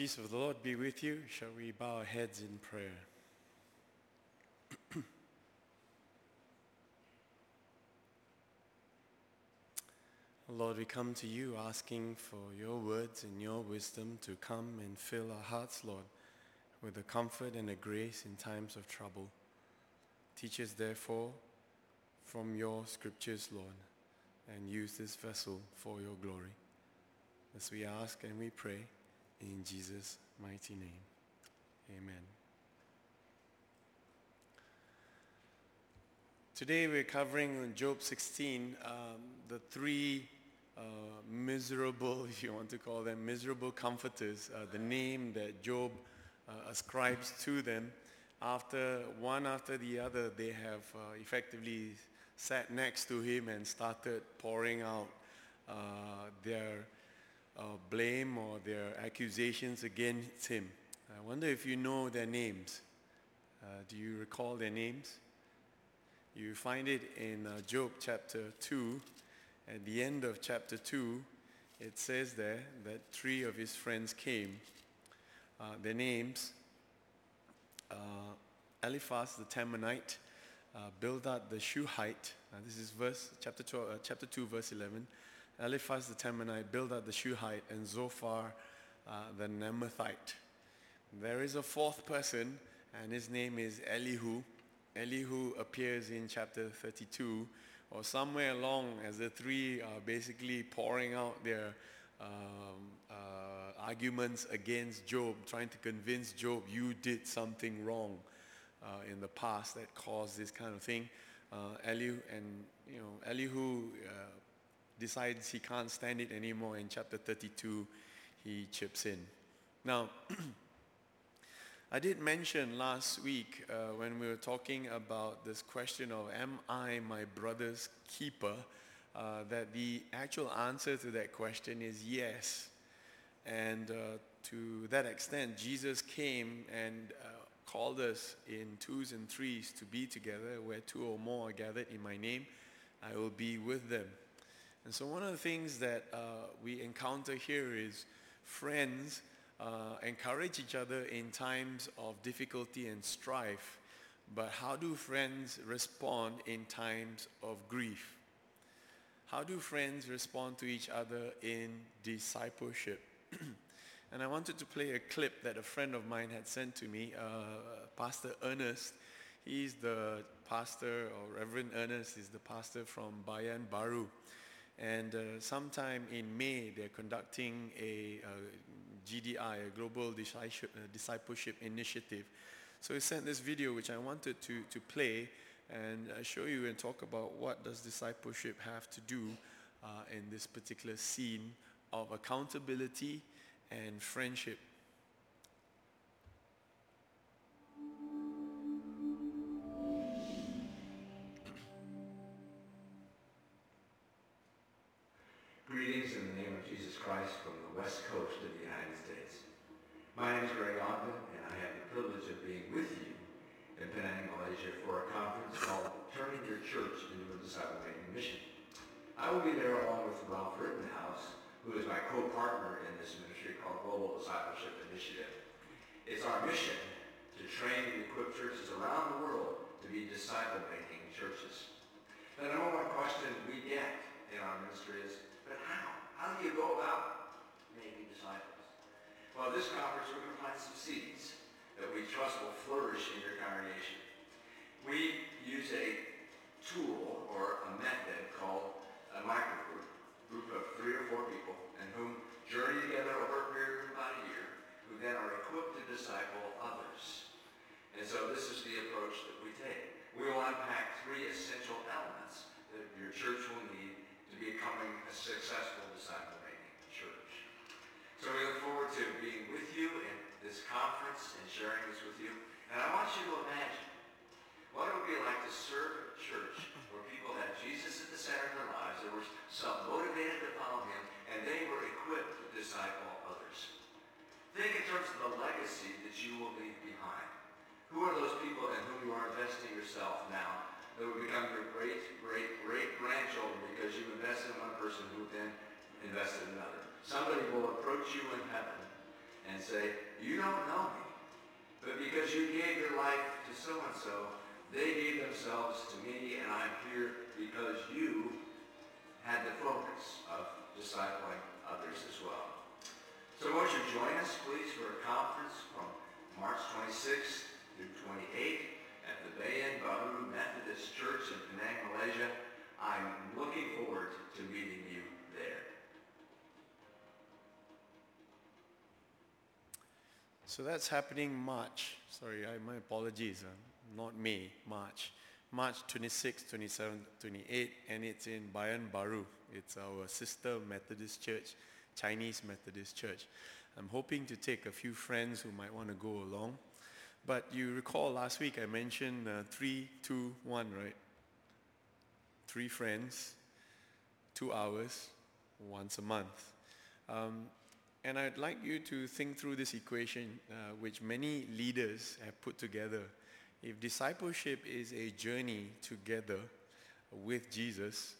peace of the Lord be with you. Shall we bow our heads in prayer? Lord, we come to you asking for your words and your wisdom to come and fill our hearts, Lord, with the comfort and the grace in times of trouble. Teach us, therefore, from your scriptures, Lord, and use this vessel for your glory. As we ask and we pray in Jesus' mighty name. Amen. Today we're covering Job 16, um, the three uh, miserable, if you want to call them, miserable comforters, uh, the name that Job uh, ascribes to them. After one after the other, they have uh, effectively sat next to him and started pouring out uh, their uh, blame or their accusations against him. I wonder if you know their names. do you recall their names? You find it in Job chapter 2, at the end of chapter 2, it says there that three of his friends came. Uh, their names, uh, Eliphaz the Temanite, uh, Bildad the Shuhite. Uh, this is verse chapter, 12, uh, chapter 2, verse 11. Eliphaz the Temanite, Bildad the Shuhite, and Zophar uh, the Naamathite. There is a fourth person, and his name is Elihu. Elihu appears in chapter 32 or somewhere along as the three are basically pouring out their um, uh, arguments against Job, trying to convince Job you did something wrong uh, in the past that caused this kind of thing. Uh, Elihu and you know Elihu uh, decides he can't stand it anymore. In chapter 32, he chips in. Now. I did mention last week uh, when we were talking about this question of am I my brother's keeper, uh, that the actual answer to that question is yes. And uh, to that extent, Jesus came and uh, called us in twos and threes to be together. Where two or more are gathered in my name, I will be with them. And so one of the things that uh, we encounter here is friends uh, encourage each other in times of difficulty and strife, but how do friends respond in times of grief? How do friends respond to each other in discipleship? and I wanted to play a clip that a friend of mine had sent to me, uh, Pastor Ernest. He's the pastor, or Reverend Ernest is the pastor from Bayan Baru. And uh, sometime in May, they're conducting a, a uh, GDI, a Global uh, Discipleship Initiative. So he sent this video which I wanted to, to play and show you and talk about what does discipleship have to do uh, in this particular scene of accountability and friendship. Christ from the west coast of the United States. My name is Greg Ogden, and I have the privilege of being with you in Penang, Malaysia for a conference called Turning Your Church into a Disciple-Making Mission. I will be there along with Ralph Rittenhouse, who is my co-partner in this ministry called Global Discipleship Initiative. It's our mission to train and equip churches around the world to be disciple-making churches. The number one question we get in our ministry is, but how? How do you go about making disciples? well, this conference, we're going to plant some seeds that we trust will flourish in your congregation. We use a tool or a method called a microgroup, a group of three or four people, and whom journey together over a period of about a year, who then are equipped to disciple others. And so this is the approach that we take. We will unpack three essential elements that your church will need becoming a successful disciple-making church. So we look forward to being with you in this conference and sharing this with you. And I want you to imagine what it would be like to serve a church where people had Jesus at the center of their lives. There were some motivated to follow him, and they were equipped to disciple others. Think in terms of the legacy that you will leave behind. Who are those people in whom you are investing yourself now that will become your great, great, great grandchildren because you've invested in one person who then invested in another? Somebody will approach you in heaven and say, you don't know me, but because you gave your life to so-and-so, they gave themselves to me, and I'm here because you had the focus of discipling others as well. So won't you join us, please, for a conference from March 26th through 28th at the Bayan Baru Methodist Church in Penang, Malaysia. I'm looking forward to meeting you there. So that's happening March. Sorry, I, my apologies. Uh, not May, March. March 26, 27, 28, and it's in Bayan Baru. It's our sister Methodist church, Chinese Methodist church. I'm hoping to take a few friends who might want to go along. But you recall last week I mentioned uh, three, two, one, right? Three friends, two hours, once a month. Um, and I'd like you to think through this equation, uh, which many leaders have put together. If discipleship is a journey together with Jesus,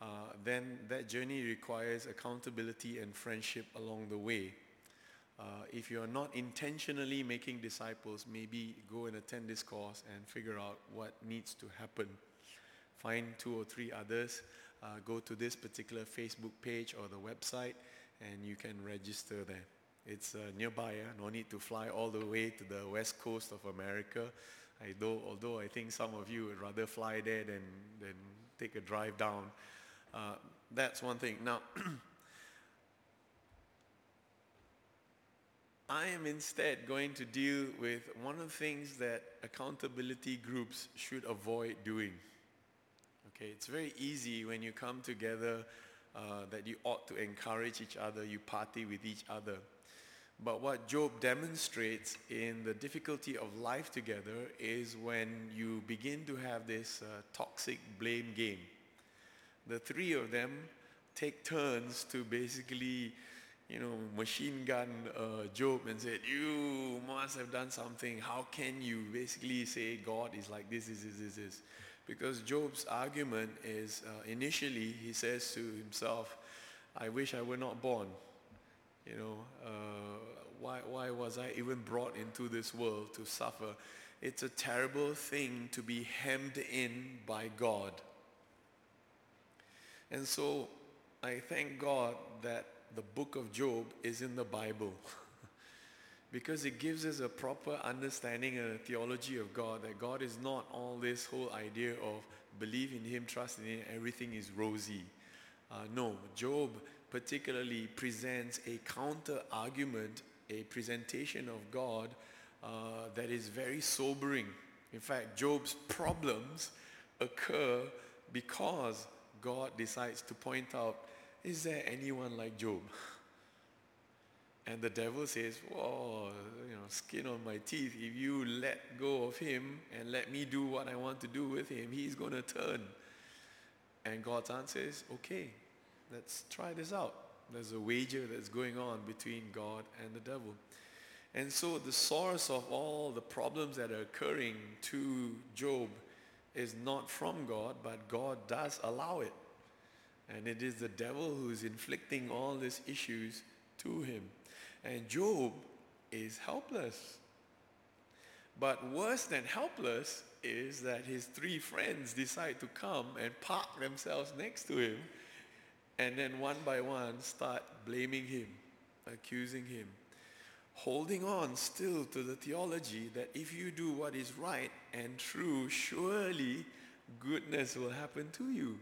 uh, then that journey requires accountability and friendship along the way. Uh, if you're not intentionally making disciples, maybe go and attend this course and figure out what needs to happen. Find two or three others, uh, go to this particular Facebook page or the website, and you can register there. It's uh, nearby, uh, no need to fly all the way to the west coast of America. I do, although I think some of you would rather fly there than, than take a drive down. Uh, that's one thing. Now, I am instead going to deal with one of the things that accountability groups should avoid doing. Okay, it's very easy when you come together uh, that you ought to encourage each other, you party with each other. But what Job demonstrates in the difficulty of life together is when you begin to have this uh, toxic blame game. The three of them take turns to basically you know, machine gun uh, Job and said, you must have done something. How can you basically say God is like this, this, this, this, this? Because Job's argument is uh, initially he says to himself, I wish I were not born. You know, uh, why, why was I even brought into this world to suffer? It's a terrible thing to be hemmed in by God. And so I thank God that the book of Job is in the Bible. because it gives us a proper understanding and a theology of God that God is not all this whole idea of believe in him, trust in him, everything is rosy. Uh, no, Job particularly presents a counter argument, a presentation of God uh, that is very sobering. In fact, Job's problems occur because God decides to point out is there anyone like Job? And the devil says, Whoa, you know, skin on my teeth. If you let go of him and let me do what I want to do with him, he's going to turn. And God's answer is, Okay, let's try this out. There's a wager that's going on between God and the devil. And so the source of all the problems that are occurring to Job is not from God, but God does allow it. And it is the devil who is inflicting all these issues to him. And Job is helpless. But worse than helpless is that his three friends decide to come and park themselves next to him and then one by one start blaming him, accusing him, holding on still to the theology that if you do what is right and true, surely goodness will happen to you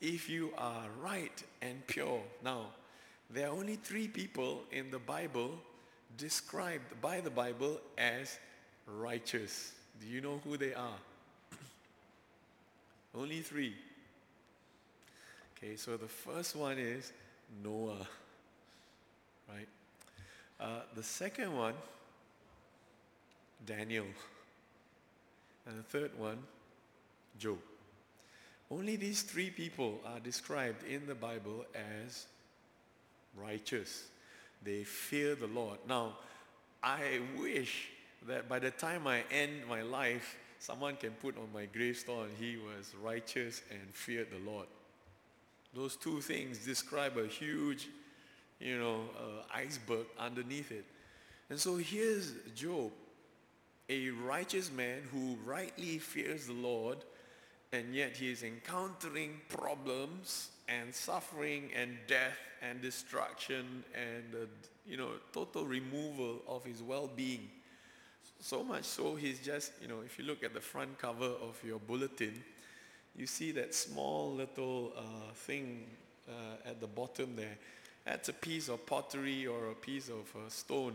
if you are right and pure. Now, there are only three people in the Bible described by the Bible as righteous. Do you know who they are? only three. Okay, so the first one is Noah, right? Uh, the second one, Daniel. And the third one, Job. Only these three people are described in the Bible as righteous. They fear the Lord. Now, I wish that by the time I end my life, someone can put on my gravestone, he was righteous and feared the Lord. Those two things describe a huge, you know, uh, iceberg underneath it. And so here's Job, a righteous man who rightly fears the Lord, and yet he is encountering problems and suffering and death and destruction and, uh, you know, total removal of his well-being. So much so he's just, you know, if you look at the front cover of your bulletin, you see that small little uh, thing uh, at the bottom there. That's a piece of pottery or a piece of uh, stone.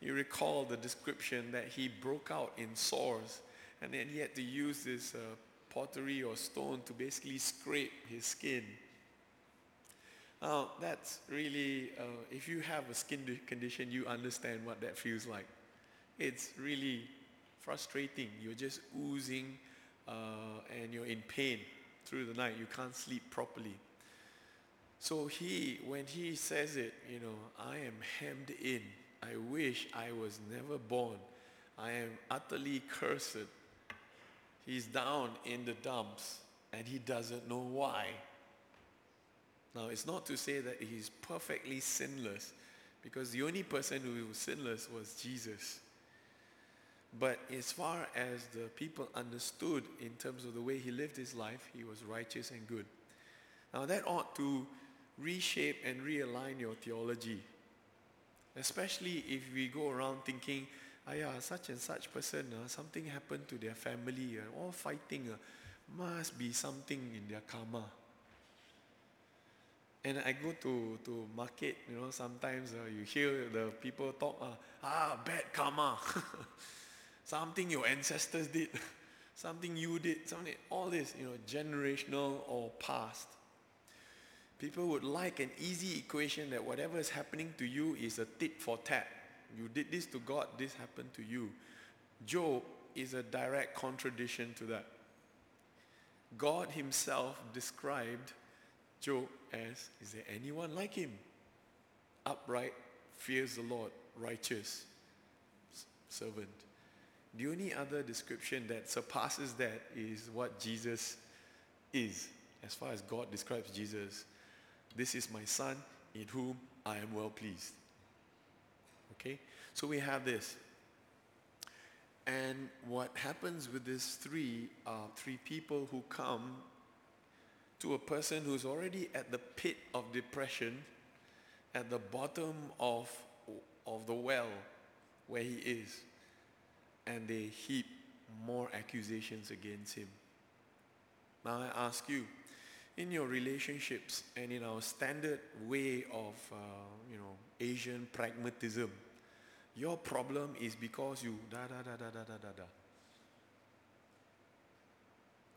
You recall the description that he broke out in sores and then he had to use this uh, pottery or stone to basically scrape his skin. Now, that's really, uh, if you have a skin condition, you understand what that feels like. It's really frustrating. You're just oozing uh, and you're in pain through the night. You can't sleep properly. So he, when he says it, you know, I am hemmed in. I wish I was never born. I am utterly cursed. He's down in the dumps and he doesn't know why. Now, it's not to say that he's perfectly sinless because the only person who was sinless was Jesus. But as far as the people understood in terms of the way he lived his life, he was righteous and good. Now, that ought to reshape and realign your theology. Especially if we go around thinking, ah, yeah, such and such person, uh, something happened to their family, uh, all fighting, uh, must be something in their karma. And I go to, to market, you know, sometimes uh, you hear the people talk, uh, ah, bad karma. something your ancestors did, something you did, something, all this, you know, generational or past. People would like an easy equation that whatever is happening to you is a tit for tat. You did this to God, this happened to you. Job is a direct contradiction to that. God himself described Job is there anyone like him? Upright, fears the Lord, righteous, servant. The only other description that surpasses that is what Jesus is, as far as God describes Jesus. This is my son in whom I am well pleased. Okay? So we have this. And what happens with these three three people who come to a person who's already at the pit of depression, at the bottom of, of the well where he is and they heap more accusations against him. Now I ask you, in your relationships and in our standard way of, uh, you know, Asian pragmatism, your problem is because you da da da da da da da da.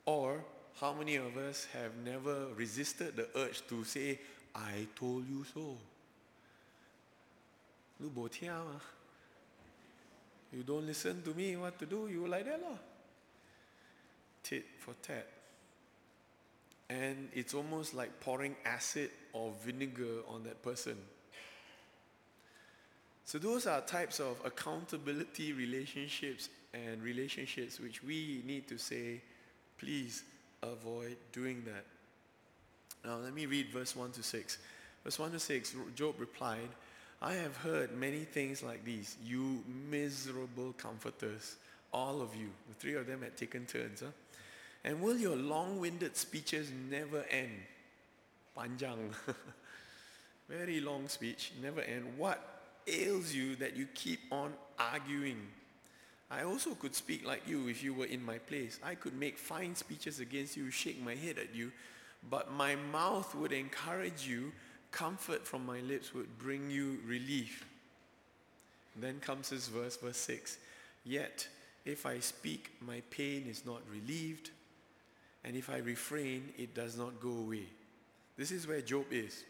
Or how many of us have never resisted the urge to say, I told you so? Bo you don't listen to me what to do, you like that lah. Tit for tat. And it's almost like pouring acid or vinegar on that person. So those are types of accountability relationships and relationships which we need to say, please avoid doing that. Now let me read verse 1 to 6. Verse 1 to 6, Job replied, I have heard many things like these. You miserable comforters, all of you. The three of them had taken turns. Huh? And will your long-winded speeches never end? Panjang. Very long speech, never end. What ails you that you keep on arguing? I also could speak like you if you were in my place. I could make fine speeches against you, shake my head at you, but my mouth would encourage you comfort from my lips would bring you relief. then comes this verse, verse 6. Yet, if I speak, my pain is not relieved, and if I refrain, it does not go away. This is where Job is.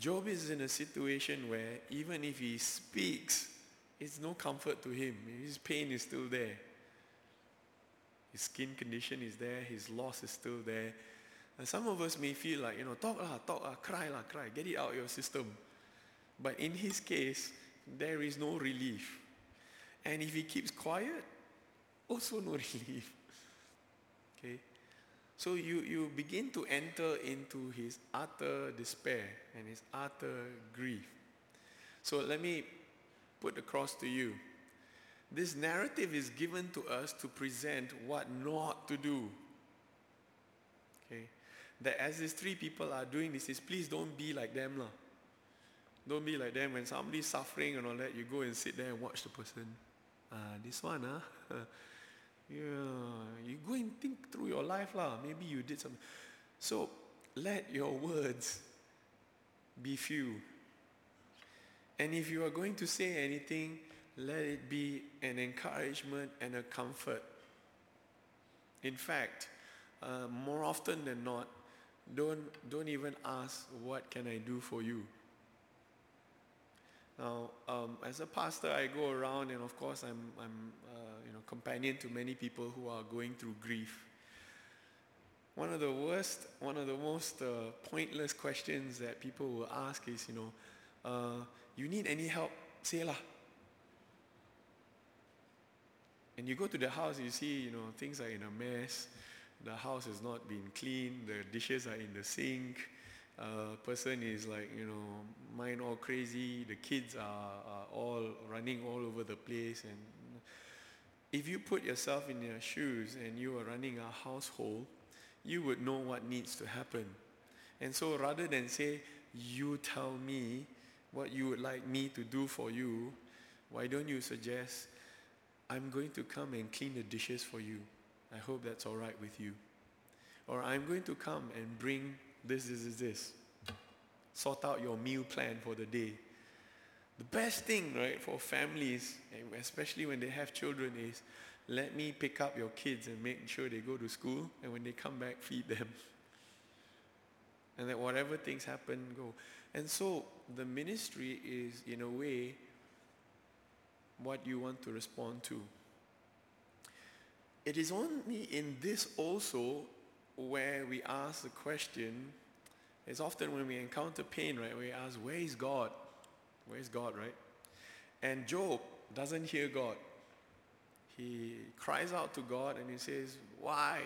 Job is in a situation where even if he speaks, it's no comfort to him. His pain is still there. His skin condition is there, his loss is still there, and some of us may feel like, you know, talk lah, talk lah, cry lah, cry, get it out of your system. But in his case, there is no relief. And if he keeps quiet, also no relief. Okay? So you, you begin to enter into his utter despair and his utter grief. So let me put across to you. This narrative is given to us to present what not to do. Okay? That as these three people are doing this, is please don't be like them. Lah. Don't be like them. When somebody's suffering and all that, you go and sit there and watch the person. Ah, this one, huh? yeah. You go and think through your life, lah. Maybe you did something. So let your words be few. And if you are going to say anything, let it be an encouragement and a comfort. In fact, uh, more often than not, don't, don't even ask, What can I do for you? Now, um, as a pastor, I go around, and of course, I'm, I'm uh, you know, companion to many people who are going through grief. One of the worst, one of the most uh, pointless questions that people will ask is, you know, uh, you need any help? Say lah. And you go to the house, you see, you know, things are in a mess. The house has not been cleaned. The dishes are in the sink. Uh, person is like, you know, mind all crazy. The kids are, are all running all over the place. And if you put yourself in their shoes and you are running a household, you would know what needs to happen. And so rather than say, you tell me what you would like me to do for you, why don't you suggest, I'm going to come and clean the dishes for you. I hope that's all right with you. Or I'm going to come and bring this, this, this, this. Sort out your meal plan for the day. The best thing, right, for families, especially when they have children, is let me pick up your kids and make sure they go to school, and when they come back, feed them. And that whatever things happen, go. And so the ministry is, in a way, what you want to respond to. It is only in this also where we ask the question, it's often when we encounter pain, right, we ask, where is God? Where is God, right? And Job doesn't hear God. He cries out to God and he says, why?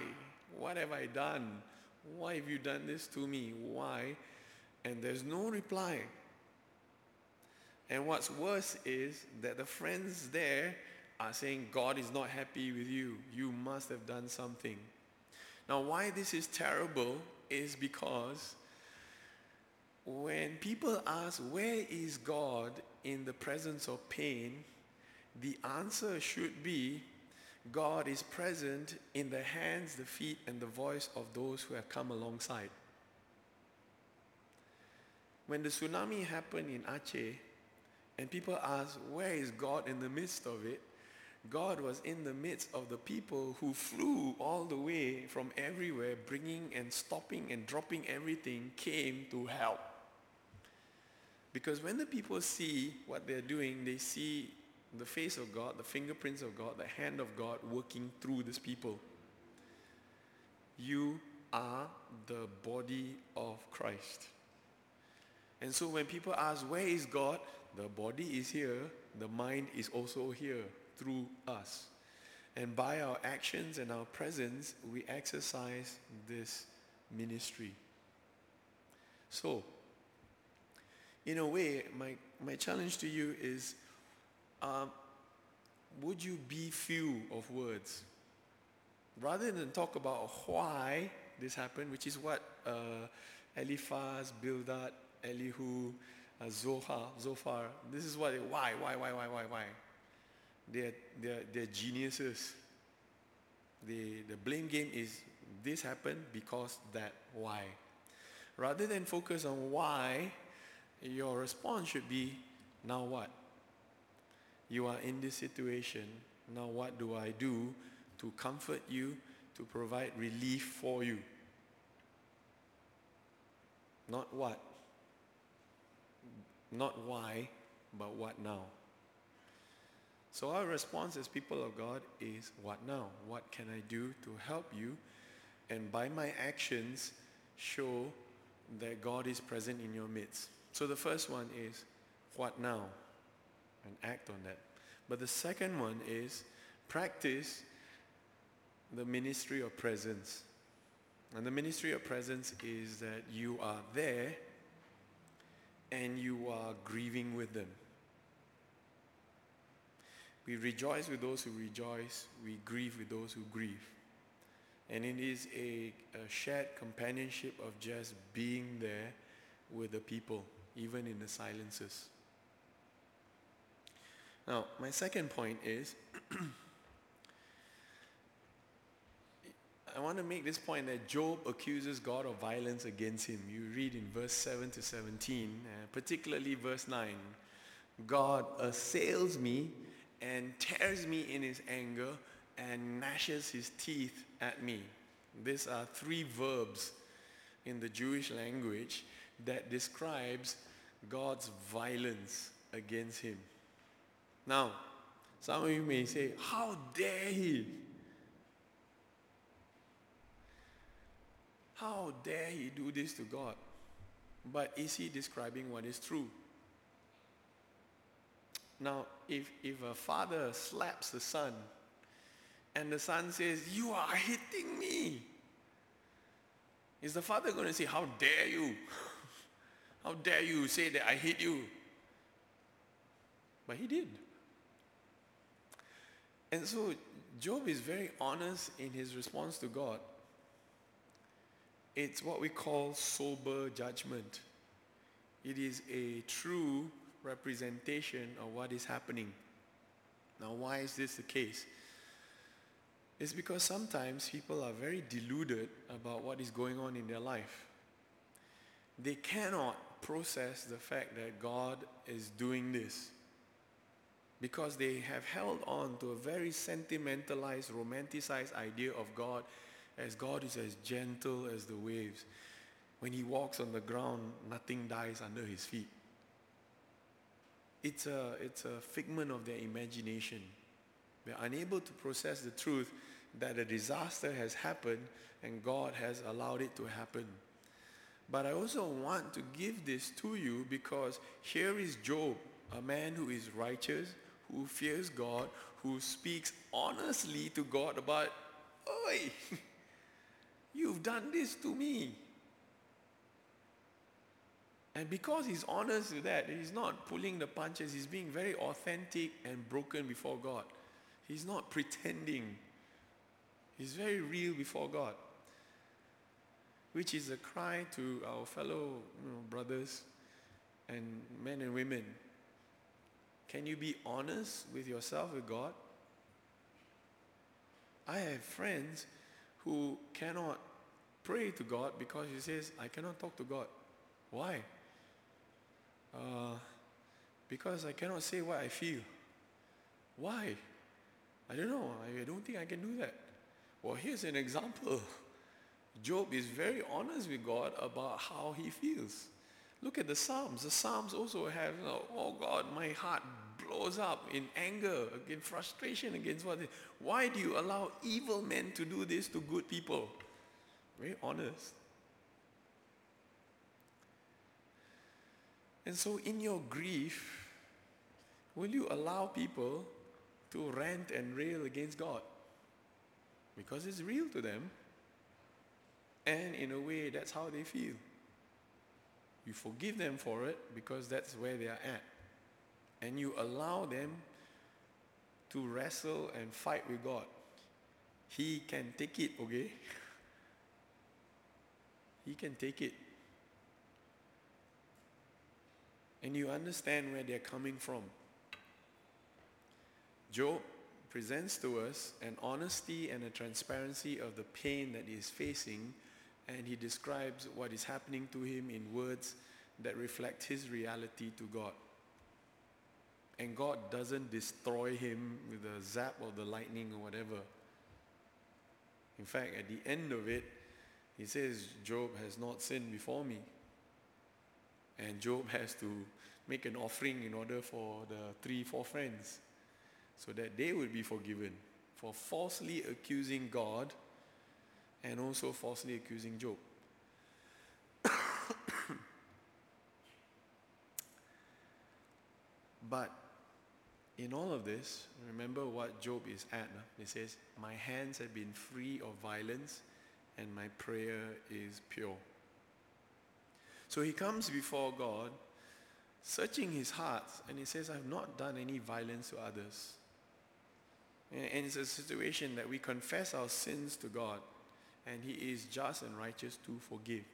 What have I done? Why have you done this to me? Why? And there's no reply. And what's worse is that the friends there are saying, God is not happy with you. You must have done something. Now, why this is terrible is because when people ask, Where is God in the presence of pain? the answer should be, God is present in the hands, the feet, and the voice of those who have come alongside. When the tsunami happened in Aceh, and people ask, Where is God in the midst of it? God was in the midst of the people who flew all the way from everywhere, bringing and stopping and dropping everything, came to help. Because when the people see what they're doing, they see the face of God, the fingerprints of God, the hand of God working through these people. You are the body of Christ. And so when people ask, Where is God? The body is here, the mind is also here through us. And by our actions and our presence, we exercise this ministry. So, in a way, my, my challenge to you is um, would you be few of words? Rather than talk about why this happened, which is what uh, Eliphaz, Bildad, Elihu, Uh, Zohar, Zophar, this is what, they, why, why, why, why, why, why? They're, they're, they're geniuses. The, the blame game is this happened because that, why? Rather than focus on why, your response should be, now what? You are in this situation. Now what do I do to comfort you, to provide relief for you? Not what, not why, but what now? So our response as people of God is what now? What can I do to help you? And by my actions, show that God is present in your midst. So the first one is what now? And act on that. But the second one is practice the ministry of presence. And the ministry of presence is that you are there and you are grieving with them. We rejoice with those who rejoice. We grieve with those who grieve. And it is a, a shared companionship of just being there with the people, even in the silences. Now, my second point is I want to make this point that Job accuses God of violence against him. You read in verse 7 to 17, uh, particularly verse 9. God assails me and tears me in his anger and gnashes his teeth at me. These are three verbs in the Jewish language that describes God's violence against him. Now, some of you may say, how dare he? How dare he do this to God? But is he describing what is true? Now, if, if a father slaps the son and the son says, you are hitting me, is the father going to say, how dare you? how dare you say that I hit you? But he did. And so Job is very honest in his response to God. It's what we call sober judgment. It is a true representation of what is happening. Now, why is this the case? It's because sometimes people are very deluded about what is going on in their life. They cannot process the fact that God is doing this because they have held on to a very sentimentalized, romanticized idea of God as God is as gentle as the waves. When he walks on the ground, nothing dies under his feet. It's a, it's a figment of their imagination. They're unable to process the truth that a disaster has happened and God has allowed it to happen. But I also want to give this to you because here is Job, a man who is righteous, who fears God, who speaks honestly to God about, Oi, you've done this to me. And because he's honest with that, he's not pulling the punches, he's being very authentic and broken before God. He's not pretending. He's very real before God. Which is a cry to our fellow you know, brothers and men and women. Can you be honest with yourself, with God? I have friends who cannot pray to God because he says, I cannot talk to God. Why? Uh, because I cannot say what I feel. Why? I don't know. I don't think I can do that. Well, here's an example. Job is very honest with God about how he feels. Look at the Psalms. The Psalms also have, oh God, my heart blows up in anger, in frustration against what. They, why do you allow evil men to do this to good people? Very honest. And so in your grief, will you allow people to rant and rail against God? Because it's real to them. And in a way, that's how they feel. You forgive them for it because that's where they are at. And you allow them to wrestle and fight with God. He can take it, okay? He can take it and you understand where they're coming from. Job presents to us an honesty and a transparency of the pain that he is facing, and he describes what is happening to him in words that reflect his reality to God. And God doesn't destroy him with a zap of the lightning or whatever. In fact, at the end of it, he says, Job has not sinned before me. And Job has to make an offering in order for the three, four friends so that they will be forgiven for falsely accusing God and also falsely accusing Job. but in all of this, remember what Job is at. He says, My hands have been free of violence and my prayer is pure. So he comes before God, searching his heart, and he says, I've not done any violence to others. And it's a situation that we confess our sins to God, and He is just and righteous to forgive.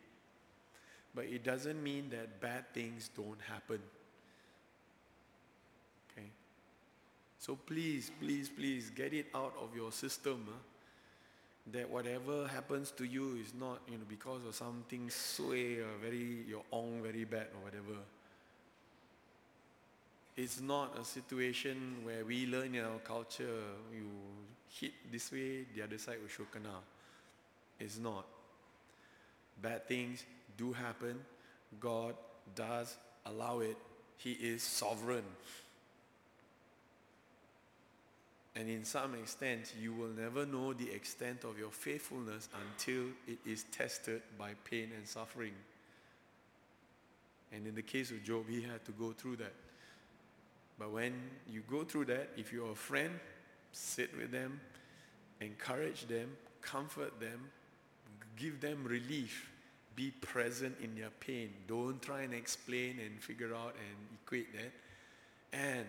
But it doesn't mean that bad things don't happen. Okay? So please, please, please get it out of your system. Huh? That whatever happens to you is not, you know, because of something sway or very your own very bad or whatever. It's not a situation where we learn in our culture, you hit this way, the other side will show kena. It's not. Bad things do happen. God does allow it. He is sovereign. And in some extent, you will never know the extent of your faithfulness until it is tested by pain and suffering. And in the case of Job, he had to go through that. But when you go through that, if you're a friend, sit with them, encourage them, comfort them, give them relief. Be present in their pain. Don't try and explain and figure out and equate that. And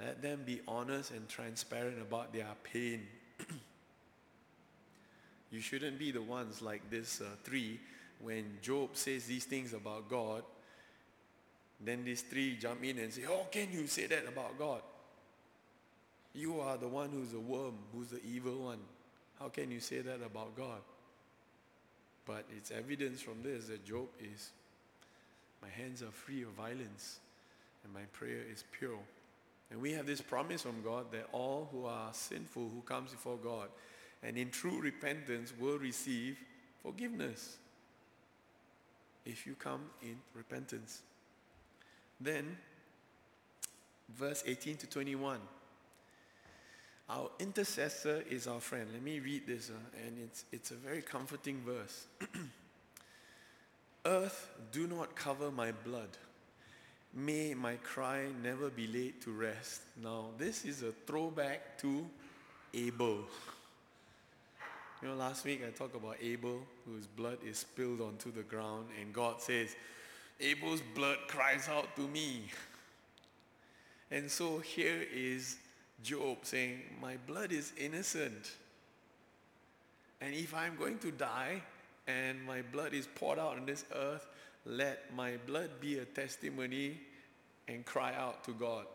let them be honest and transparent about their pain. you shouldn't be the ones like this uh, three when Job says these things about God. Then these three jump in and say, How can you say that about God? You are the one who's a worm, who's the evil one. How can you say that about God? But it's evidence from this that Job is, my hands are free of violence and my prayer is pure. And we have this promise from God that all who are sinful, who comes before God, and in true repentance will receive forgiveness. If you come in repentance. Then, verse 18 to 21. Our intercessor is our friend. Let me read this, uh, and it's, it's a very comforting verse. Earth, do not cover my blood May my cry never be laid to rest. Now, this is a throwback to Abel. You know, last week I talked about Abel, whose blood is spilled onto the ground, and God says, Abel's blood cries out to me. And so here is Job saying, My blood is innocent. And if I'm going to die and my blood is poured out on this earth, let my blood be a testimony and cry out to God.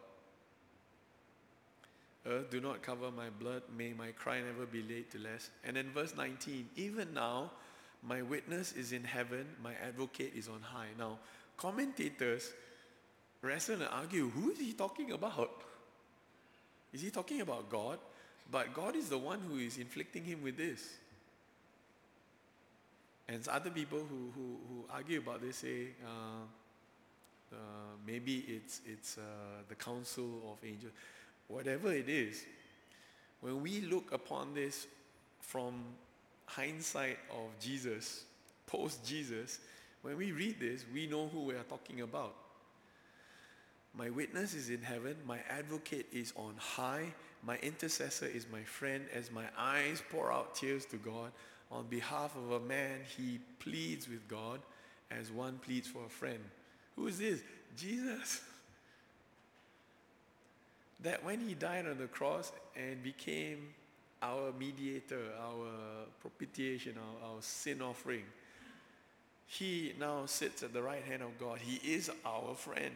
Earth, do not cover my blood. May my cry never be laid to rest. And then verse 19, even now, my witness is in heaven, my advocate is on high. Now, commentators wrestle and argue, who is he talking about? Is he talking about God? But God is the one who is inflicting him with this. And other people who, who, who argue about this say uh, uh, maybe it's, it's uh, the council of angels. Whatever it is, when we look upon this from hindsight of Jesus, post Jesus, when we read this, we know who we are talking about. My witness is in heaven, my advocate is on high, my intercessor is my friend. As my eyes pour out tears to God, on behalf of a man, he pleads with God as one pleads for a friend. Who is this? Jesus. That when he died on the cross and became our mediator, our propitiation, our, our sin offering, he now sits at the right hand of God. He is our friend.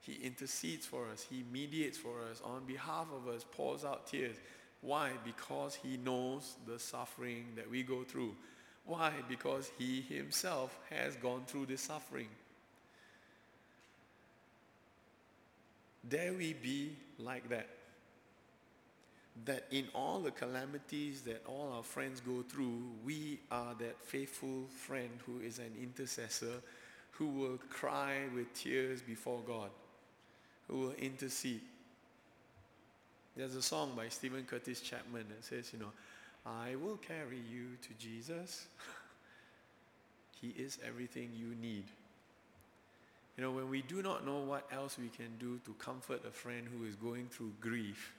He intercedes for us. He mediates for us on behalf of us, pours out tears. Why? Because he knows the suffering that we go through. Why? Because he himself has gone through this suffering. Dare we be like that? That in all the calamities that all our friends go through, we are that faithful friend who is an intercessor who will cry with tears before God, who will intercede there's a song by Steven Curtis Chapman that says, you know, I will carry you to Jesus. he is everything you need. You know, when we do not know what else we can do to comfort a friend who is going through grief,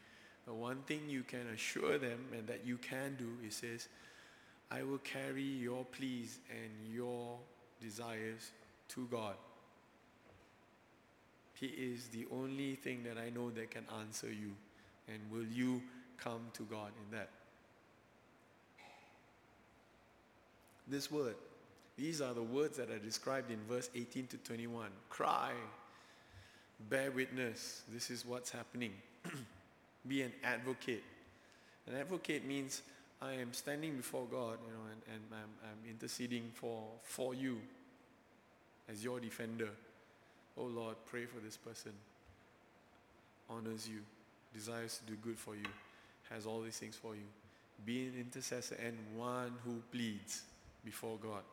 the one thing you can assure them and that you can do is says, I will carry your pleas and your desires to God. He is the only thing that I know that can answer you. And will you come to God in that. This word, these are the words that are described in verse 18 to 21. Cry, bear witness. This is what's happening. Be an advocate. An advocate means I am standing before God, you know, and, and I'm, I'm interceding for, for you as your defender. Oh Lord, pray for this person. Honors you, desires to do good for you, has all these things for you. Be an intercessor and one who pleads before God.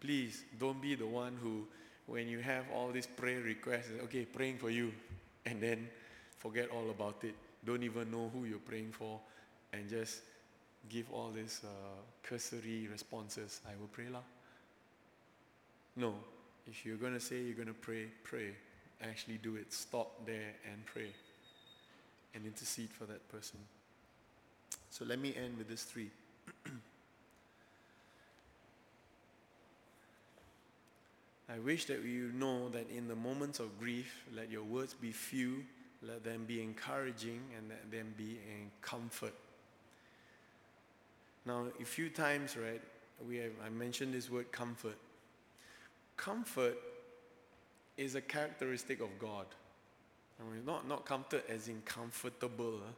Please don't be the one who, when you have all these prayer requests, okay, praying for you, and then forget all about it. Don't even know who you're praying for, and just give all these uh, cursory responses. I will pray, lah. No, if you're going to say you're going to pray, pray. Actually do it. Stop there and pray. And intercede for that person. So let me end with this three. I wish that you know that in the moments of grief, let your words be few, let them be encouraging, and let them be in comfort. Now, a few times, right, we have, I mentioned this word comfort. Comfort is a characteristic of God. I mean, not, not comfort as in comfortable. Huh?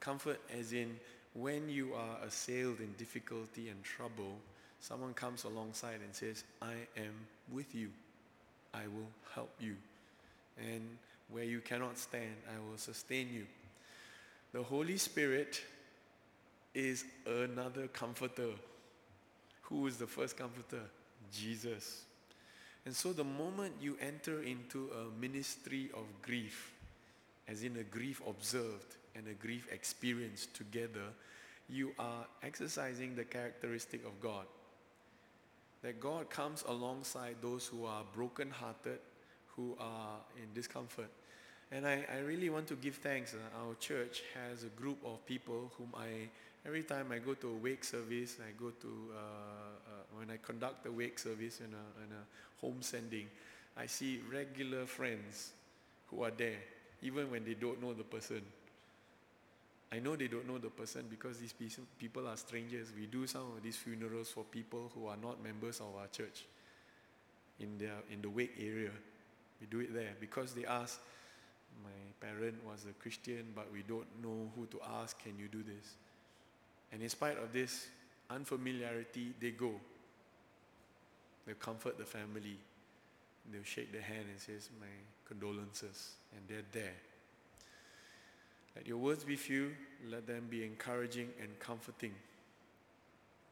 Comfort as in when you are assailed in difficulty and trouble, someone comes alongside and says, I am with you. I will help you. And where you cannot stand, I will sustain you. The Holy Spirit is another comforter. Who is the first comforter? Jesus. And so the moment you enter into a ministry of grief, as in a grief observed and a grief experienced together, you are exercising the characteristic of God. That God comes alongside those who are broken-hearted, who are in discomfort. And I, I really want to give thanks. Uh, our church has a group of people whom I, every time I go to a wake service, I go to, uh, uh, when I conduct a wake service in a, in a home sending, I see regular friends who are there, even when they don't know the person. I know they don't know the person because these people are strangers. We do some of these funerals for people who are not members of our church in, their, in the wake area. We do it there because they ask, my parent was a Christian, but we don't know who to ask, can you do this? And in spite of this unfamiliarity, they go. They'll comfort the family. They'll shake their hand and says, my condolences. And they're there. Let your words be few, let them be encouraging and comforting.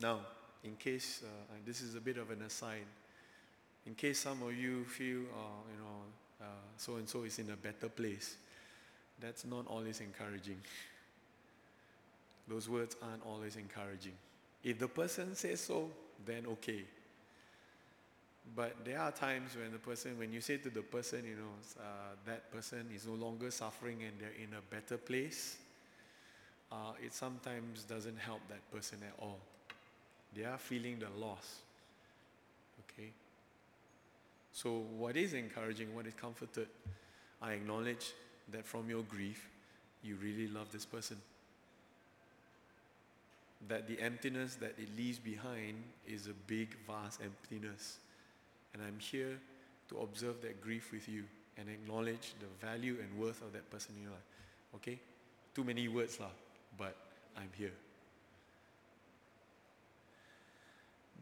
Now, in case, uh, this is a bit of an aside, in case some of you feel, uh, you know, so and so is in a better place, that's not always encouraging. Those words aren't always encouraging. If the person says so, then okay. But there are times when the person, when you say to the person, you know, uh, that person is no longer suffering and they're in a better place, uh, it sometimes doesn't help that person at all. They are feeling the loss. Okay? So, what is encouraging, what is comforted, I acknowledge that from your grief, you really love this person. That the emptiness that it leaves behind is a big, vast emptiness and I'm here to observe that grief with you and acknowledge the value and worth of that person in your life. Okay? Too many words, lah, but I'm here.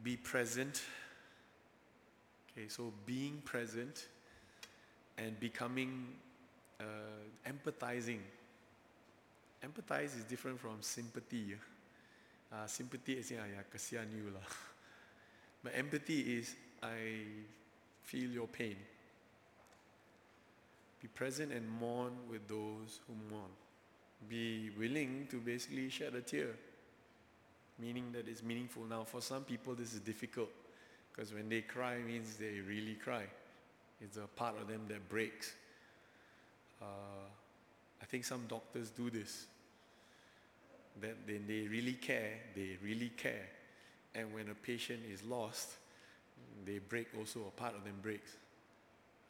Be present. Okay, so being present and becoming uh, empathizing. Empathize is different from sympathy. Uh, sympathy is yeah, yeah, kasihan you lah. But empathy is I feel your pain. Be present and mourn with those who mourn. Be willing to basically shed a tear, meaning that it's meaningful. Now, for some people, this is difficult because when they cry, means they really cry. It's a part of them that breaks. Uh, I think some doctors do this. That they, they really care, they really care. And when a patient is lost, they break also, a part of them breaks.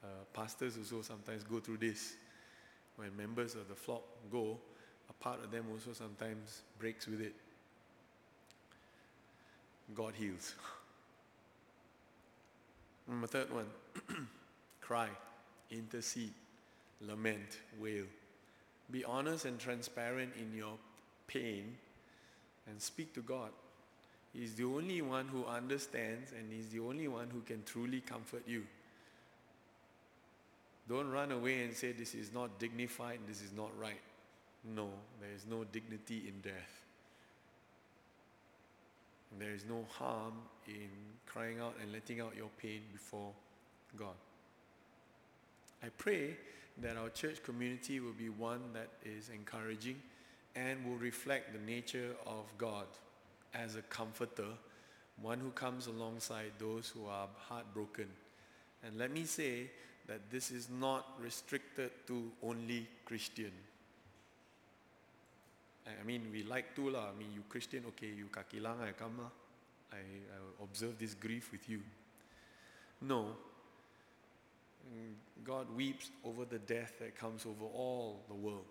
Uh, pastors also sometimes go through this. When members of the flock go, a part of them also sometimes breaks with it. God heals. Number third one, cry, intercede, lament, wail. Be honest and transparent in your pain and speak to God. He's the only one who understands and He's the only one who can truly comfort you. Don't run away and say this is not dignified, this is not right. No, there is no dignity in death. And there is no harm in crying out and letting out your pain before God. I pray that our church community will be one that is encouraging and will reflect the nature of God as a comforter, one who comes alongside those who are heartbroken. And let me say that this is not restricted to only Christian. I mean, we like to lah. I mean, you Christian, okay, you kakilang, I come lah. I, I observe this grief with you. No. Mm, God weeps over the death that comes over all the world.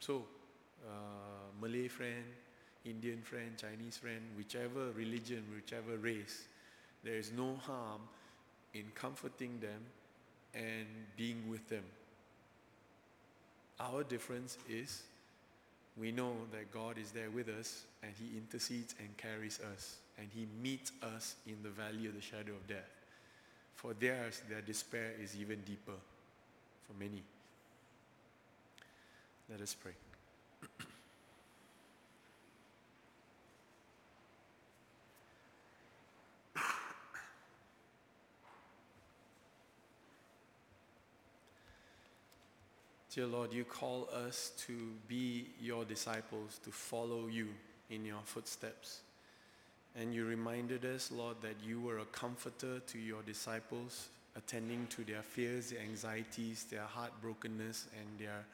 So, uh, Malay friend, Indian friend, Chinese friend, whichever religion, whichever race, there is no harm in comforting them and being with them. Our difference is we know that God is there with us and He intercedes and carries us and He meets us in the valley of the shadow of death. For theirs, their despair is even deeper for many. Let us pray. Dear Lord, you call us to be your disciples, to follow you in your footsteps. And you reminded us, Lord, that you were a comforter to your disciples, attending to their fears, their anxieties, their heartbrokenness, and their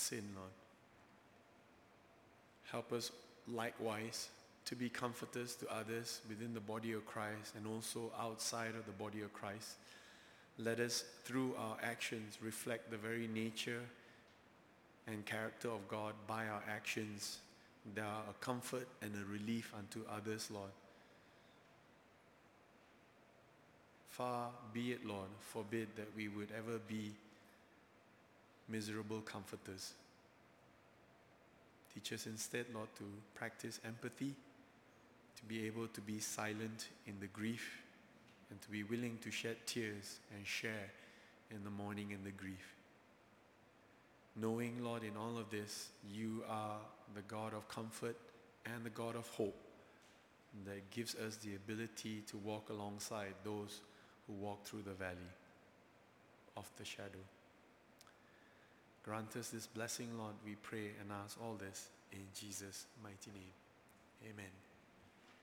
sin, Lord. Help us likewise to be comforters to others within the body of Christ and also outside of the body of Christ. Let us, through our actions, reflect the very nature and character of God by our actions. They are a comfort and a relief unto others, Lord. Far be it, Lord, forbid that we would ever be miserable comforters. Teach us instead, Lord, to practice empathy, to be able to be silent in the grief, and to be willing to shed tears and share in the mourning and the grief. Knowing, Lord, in all of this, you are the God of comfort and the God of hope that gives us the ability to walk alongside those who walk through the valley of the shadow. Grant us this blessing, Lord, we pray and ask all this in Jesus' mighty name. Amen.